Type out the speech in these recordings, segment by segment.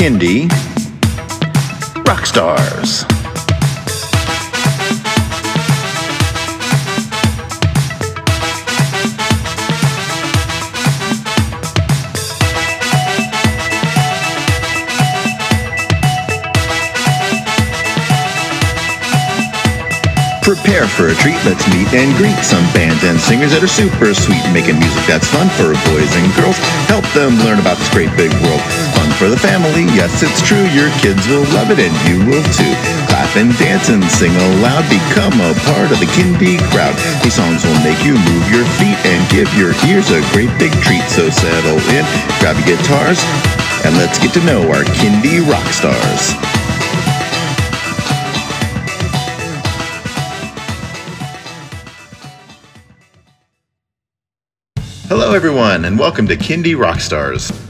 Kindy Rock Stars. Prepare for a treat, let's meet and greet some bands and singers that are super sweet, making music that's fun for boys and girls. Help them learn about this great big world. For the family, yes, it's true. Your kids will love it and you will too. Clap and dance and sing aloud, become a part of the Kindy crowd. These songs will make you move your feet and give your ears a great big treat. So settle in, grab your guitars, and let's get to know our Kindy rock stars. Hello, everyone, and welcome to Kindy Rockstars.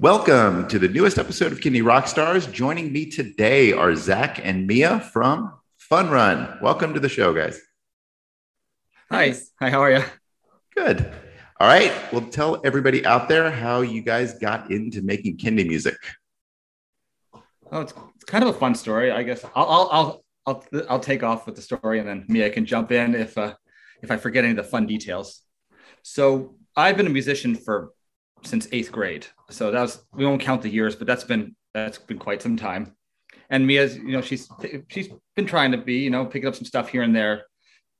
Welcome to the newest episode of Kindy Rockstars. Joining me today are Zach and Mia from Fun Run. Welcome to the show, guys. Hi. Hi, how are you? Good. All right. Well, tell everybody out there how you guys got into making Kindy music. Oh, it's, it's kind of a fun story. I guess I'll, I'll, I'll, I'll, I'll take off with the story and then Mia can jump in if, uh, if I forget any of the fun details. So I've been a musician for since eighth grade. So that was we won't count the years, but that's been that's been quite some time. And Mia's, you know, she's she's been trying to be, you know, picking up some stuff here and there.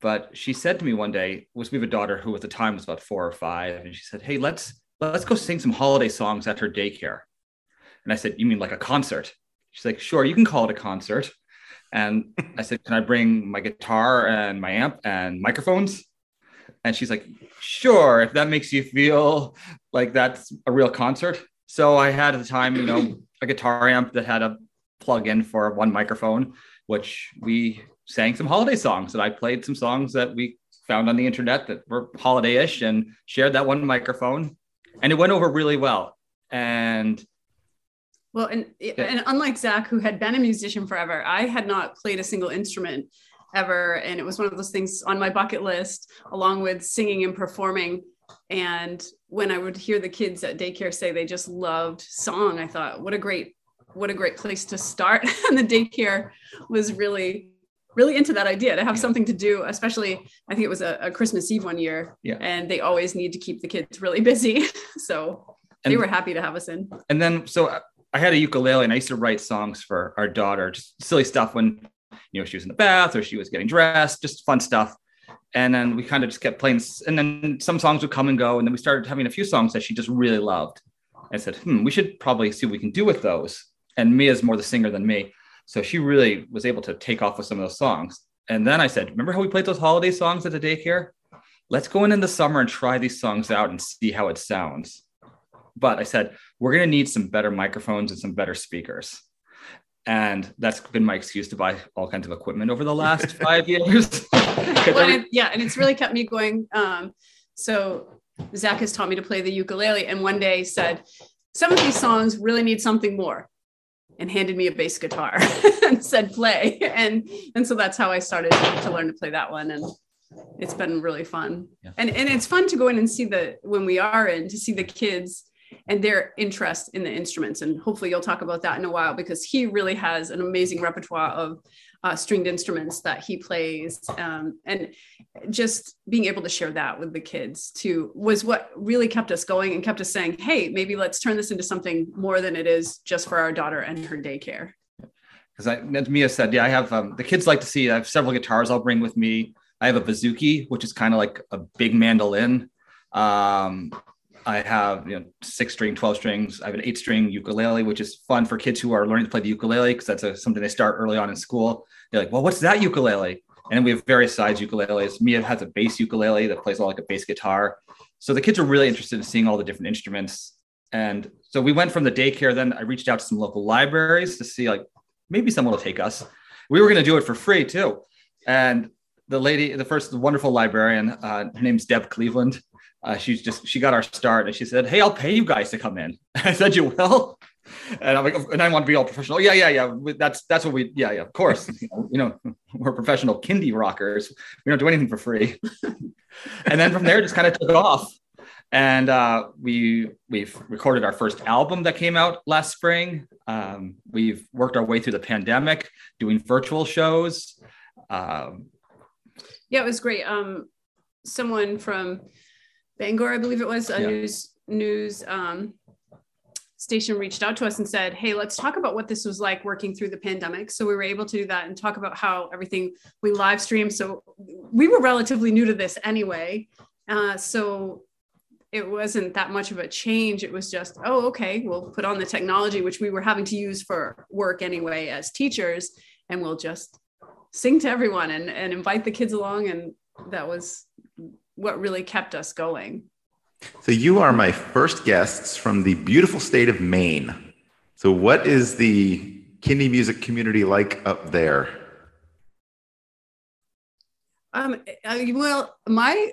But she said to me one day, was we have a daughter who at the time was about four or five, and she said, Hey, let's let's go sing some holiday songs at her daycare. And I said, You mean like a concert? She's like, Sure, you can call it a concert. And I said, Can I bring my guitar and my amp and microphones? And she's like, Sure, if that makes you feel like that's a real concert. So I had at the time, you know, a guitar amp that had a plug in for one microphone, which we sang some holiday songs. And I played some songs that we found on the internet that were holiday-ish and shared that one microphone. And it went over really well. And well, and and unlike Zach, who had been a musician forever, I had not played a single instrument ever, and it was one of those things on my bucket list, along with singing and performing. And when I would hear the kids at daycare say they just loved song, I thought, what a great, what a great place to start. and the daycare was really, really into that idea to have yeah. something to do, especially I think it was a, a, Christmas Eve one year. Yeah. And they always need to keep the kids really busy. so and, they were happy to have us in. And then so I had a ukulele and I used to write songs for our daughter, just silly stuff when you know she was in the bath or she was getting dressed, just fun stuff. And then we kind of just kept playing and then some songs would come and go and then we started having a few songs that she just really loved. I said hmm we should probably see what we can do with those. And mia's more the singer than me so she really was able to take off with some of those songs. And then i said remember how we played those holiday songs at the daycare? Let's go in in the summer and try these songs out and see how it sounds. But i said we're going to need some better microphones and some better speakers and that's been my excuse to buy all kinds of equipment over the last five years. well, yeah, and it's really kept me going. Um, so Zach has taught me to play the ukulele, and one day said, "Some of these songs really need something more," and handed me a bass guitar and said, "Play." And and so that's how I started to learn to play that one, and it's been really fun. Yeah. And and it's fun to go in and see the when we are in to see the kids and their interest in the instruments. And hopefully you'll talk about that in a while because he really has an amazing repertoire of uh, stringed instruments that he plays. Um, and just being able to share that with the kids too was what really kept us going and kept us saying, hey, maybe let's turn this into something more than it is just for our daughter and her daycare. Because as Mia said, yeah, I have um, the kids like to see. I have several guitars I'll bring with me. I have a bouzouki, which is kind of like a big mandolin. Um, I have you know six string, twelve strings. I have an eight string ukulele, which is fun for kids who are learning to play the ukulele because that's a, something they start early on in school. They're like, well, what's that ukulele? And we have various size ukuleles. Mia has a bass ukulele that plays all like a bass guitar. So the kids are really interested in seeing all the different instruments. And so we went from the daycare. Then I reached out to some local libraries to see like maybe someone will take us. We were going to do it for free too. and the lady, the first the wonderful librarian, uh, her name's Deb Cleveland. Uh, she's just she got our start, and she said, "Hey, I'll pay you guys to come in." I said, "You will." And I'm like, and I want to be all professional. Yeah, yeah, yeah. That's that's what we. Yeah, yeah. Of course, you know, we're professional kindy rockers. We don't do anything for free. and then from there, just kind of took off and uh, we we've recorded our first album that came out last spring. Um, we've worked our way through the pandemic, doing virtual shows. Um, yeah, it was great. Um, someone from Bangor, I believe it was, a yeah. news news um, station reached out to us and said, "Hey, let's talk about what this was like working through the pandemic." So we were able to do that and talk about how everything we live stream. So we were relatively new to this anyway. Uh, so it wasn't that much of a change. It was just, oh, okay, we'll put on the technology, which we were having to use for work anyway as teachers, and we'll just sing to everyone and, and invite the kids along. And that was what really kept us going. So, you are my first guests from the beautiful state of Maine. So, what is the kindy music community like up there? Um, well, my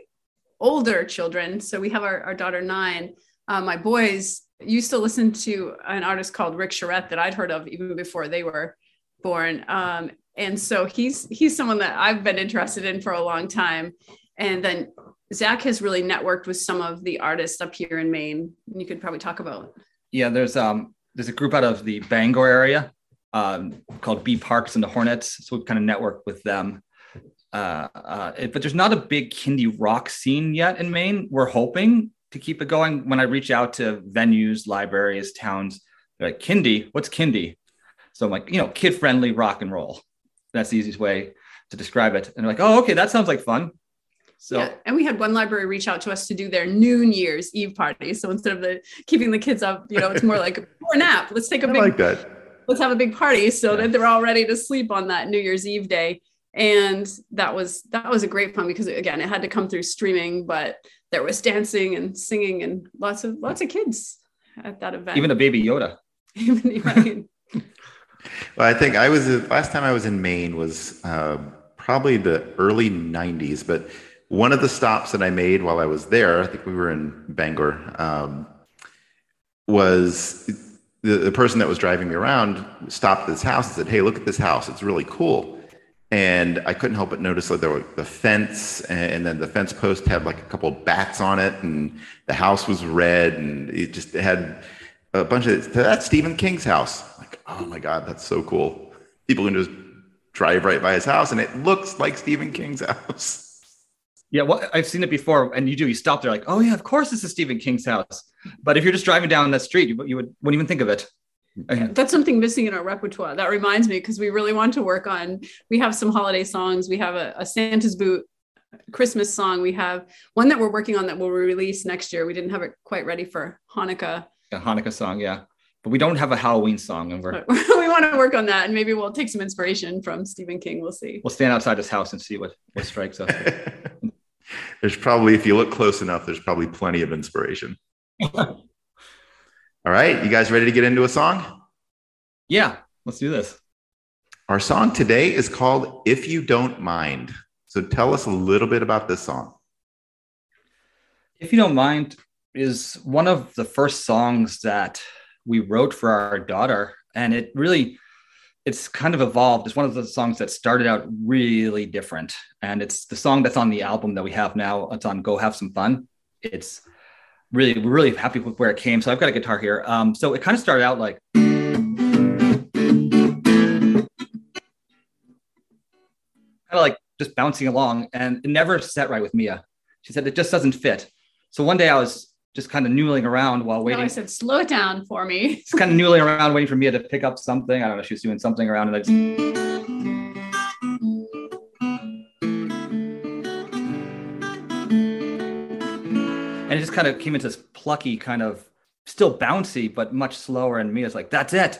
older children, so we have our, our daughter nine, uh, my boys used to listen to an artist called Rick Charette that I'd heard of even before they were born. Um, and so he's he's someone that I've been interested in for a long time. And then Zach has really networked with some of the artists up here in Maine. You could probably talk about. Yeah, there's um there's a group out of the Bangor area um, called B Parks and the Hornets. So we've kind of networked with them. Uh, uh, but there's not a big kindy rock scene yet in Maine. We're hoping to keep it going. When I reach out to venues, libraries, towns, they're like, kindy, what's kindy? So I'm like, you know, kid friendly rock and roll. That's the easiest way to describe it. And they're like, oh, okay, that sounds like fun. So, yeah. and we had one library reach out to us to do their New Year's Eve party. So instead of the keeping the kids up, you know, it's more like a nap. Let's take a I big like that. Let's have a big party so yeah. that they're all ready to sleep on that New Year's Eve day and that was that was a great fun because again it had to come through streaming but there was dancing and singing and lots of lots of kids at that event even a baby yoda well i think i was last time i was in maine was uh, probably the early 90s but one of the stops that i made while i was there i think we were in bangor um, was the, the person that was driving me around stopped at this house and said hey look at this house it's really cool and I couldn't help but notice that there was the fence, and then the fence post had like a couple bats on it, and the house was red, and it just had a bunch of that's Stephen King's house. Like, oh my god, that's so cool. People can just drive right by his house, and it looks like Stephen King's house. Yeah, well, I've seen it before, and you do. You stop there, like, oh yeah, of course this is Stephen King's house. But if you're just driving down that street, you, you would wouldn't even think of it. Okay. That's something missing in our repertoire. That reminds me because we really want to work on. We have some holiday songs. We have a, a, Santa's Boot Christmas song. We have one that we're working on that will release next year. We didn't have it quite ready for Hanukkah. A Hanukkah song, yeah, but we don't have a Halloween song, and we're we want to work on that, and maybe we'll take some inspiration from Stephen King. We'll see. We'll stand outside his house and see what what strikes us. there's probably, if you look close enough, there's probably plenty of inspiration. All right, you guys ready to get into a song? Yeah, let's do this. Our song today is called If You Don't Mind. So tell us a little bit about this song. If You Don't Mind is one of the first songs that we wrote for our daughter. And it really, it's kind of evolved. It's one of the songs that started out really different. And it's the song that's on the album that we have now. It's on Go Have Some Fun. It's really really happy with where it came. So I've got a guitar here. Um, so it kind of started out like kind of like just bouncing along, and it never set right with Mia. She said it just doesn't fit. So one day I was just kind of noodling around while waiting. No, I said, slow it down for me. just kind of noodling around, waiting for Mia to pick up something. I don't know. She was doing something around, and I just and it just kind of came into this plucky kind of still bouncy but much slower and Mia's like that's it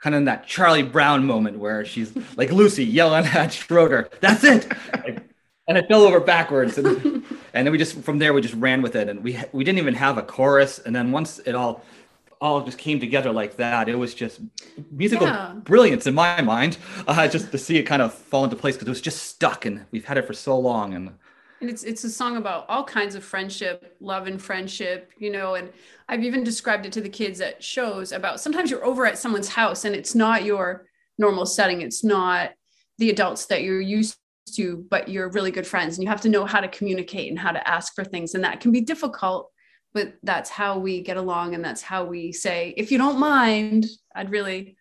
kind of in that Charlie Brown moment where she's like Lucy yelling at Schroeder that's it and it fell over backwards and, and then we just from there we just ran with it and we we didn't even have a chorus and then once it all all just came together like that. It was just musical Yeah. brilliance in my mind. Uh, just to see it kind of fall into place because it was just stuck, and we've had it for so long. And And it's it's a song about all kinds of friendship, love and friendship, you know, and I've even described it to the kids at shows about sometimes you're over at someone's house and it's not your normal setting. It's not the adults that you're used to, but you're really good friends and you have to know how to communicate and how to ask for things. And that can be difficult, but that's how we get along and that's how we say, if you don't mind, I'd really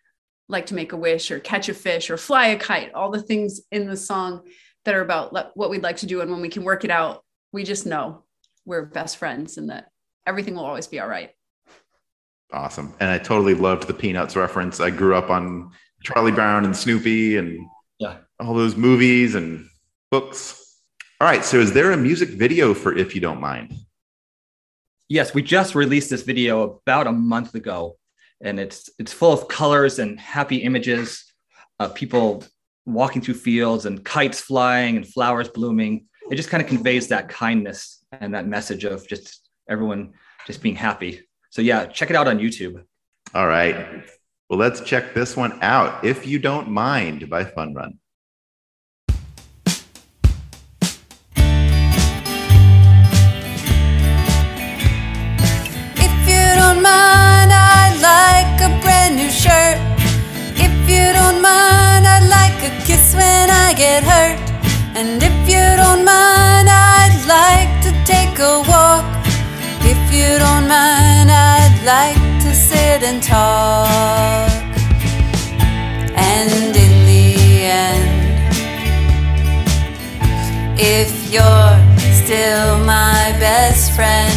like to make a wish or catch a fish or fly a kite, all the things in the song that are about what we'd like to do and when we can work it out we just know we're best friends and that everything will always be all right Awesome. And I totally loved the Peanuts reference. I grew up on Charlie Brown and Snoopy and Yeah. All those movies and books. All right. So, is there a music video for If You Don't Mind? yes, we just released this video about a month ago, and it's it's full of colors and happy images, of people walking through fields and kites flying and flowers blooming. It just kind of conveys that kindness and that message of just everyone just being happy. So yeah, check it out on YouTube. All right. Well, let's check this one out. If You Don't Mind by Fun Run. Get hurt. And if you don't mind, I'd like to take a walk. If you don't mind, I'd like to sit and talk. And in the end, if you're still my best friend,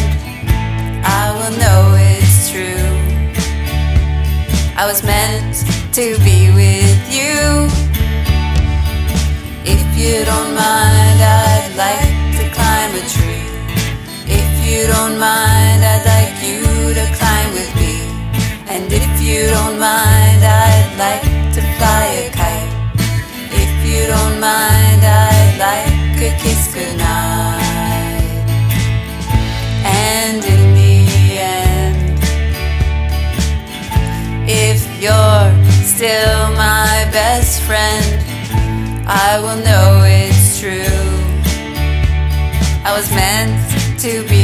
I will know it's true. I was meant to be with you. If you don't mind, I'd like to climb a tree. If you don't mind, I'd like you to climb with me. And if you don't mind, I'd like to fly a kite. If you don't mind, I'd like a kiss goodnight. And in the end, if you're still my best friend, I will know true. I was meant to be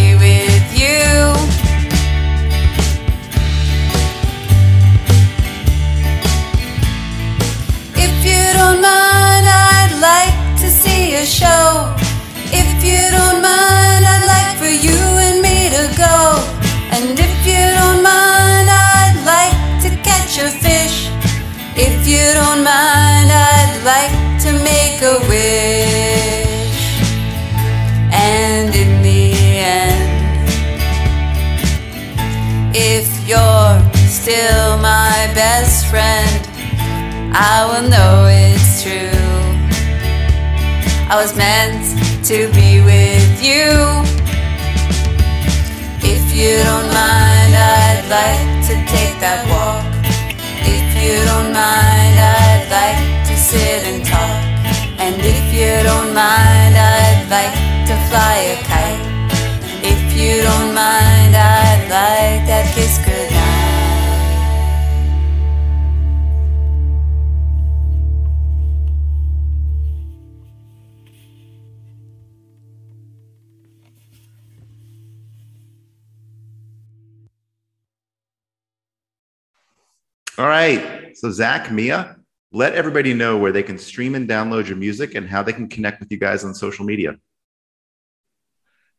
I will know it's true. I was meant to be with you. If you don't mind, I'd like to take that walk. If you don't mind, I'd like to sit and talk. And if you don't mind, I'd like to fly a kite. If you don't mind, I'd like that kiss All right. So, Zach, Mia, let everybody know where they can stream and download your music and how they can connect with you guys on social media.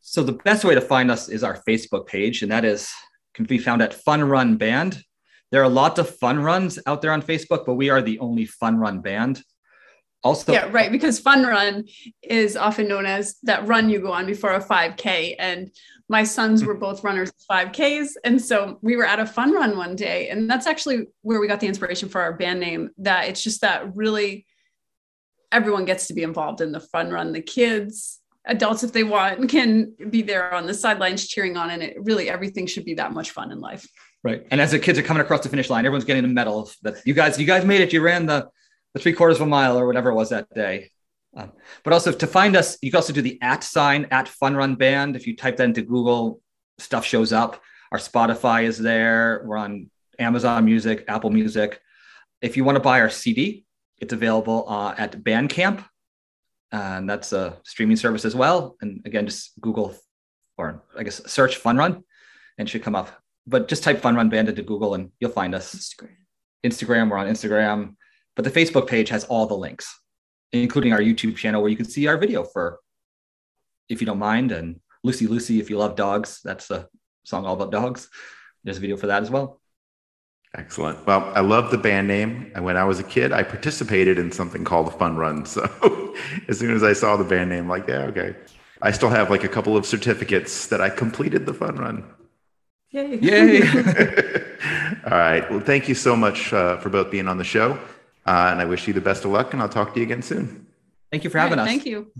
So the best way to find us is our Facebook page, and that is can be found at Fun Run Band. There are lots of fun runs out there on Facebook, but we are the only fun run band. Also, yeah right because fun run is often known as that run you go on before a 5k and my sons were both runners of 5ks and so we were at a fun run one day and that's actually where we got the inspiration for our band name that it's just that really everyone gets to be involved in the fun run the kids adults if they want can be there on the sidelines cheering on and it really everything should be that much fun in life Right. And as the kids are coming across the finish line, everyone's getting a medal that you guys, you guys made it. You ran the, the three quarters of a mile or whatever it was that day. Um, but also to find us, you can also do the at sign at Fun Run Band. If you type that into Google, stuff shows up. Our Spotify is there. We're on Amazon Music, Apple Music. If you want to buy our CD, it's available uh, at Bandcamp, and that's a streaming service as well. And again, just Google or I guess search Fun Run, and it should come up. But just type Fun Run Band into Google, and you'll find us. Instagram. Instagram, we're on Instagram, but the Facebook page has all the links, including our YouTube channel where you can see our video for, if you don't mind, and Lucy Lucy if you love dogs. That's a song all about dogs. There's a video for that as well. Excellent. Well, I love the band name. And when I was a kid, I participated in something called the Fun Run. So as soon as I saw the band name, like, yeah, okay. I still have like a couple of certificates that I completed the Fun Run. Yay. Yay! All right. Well, thank you so much uh, for both being on the show. Uh, and I wish you the best of luck, and I'll talk to you again soon. Thank you for having right, us. Thank you.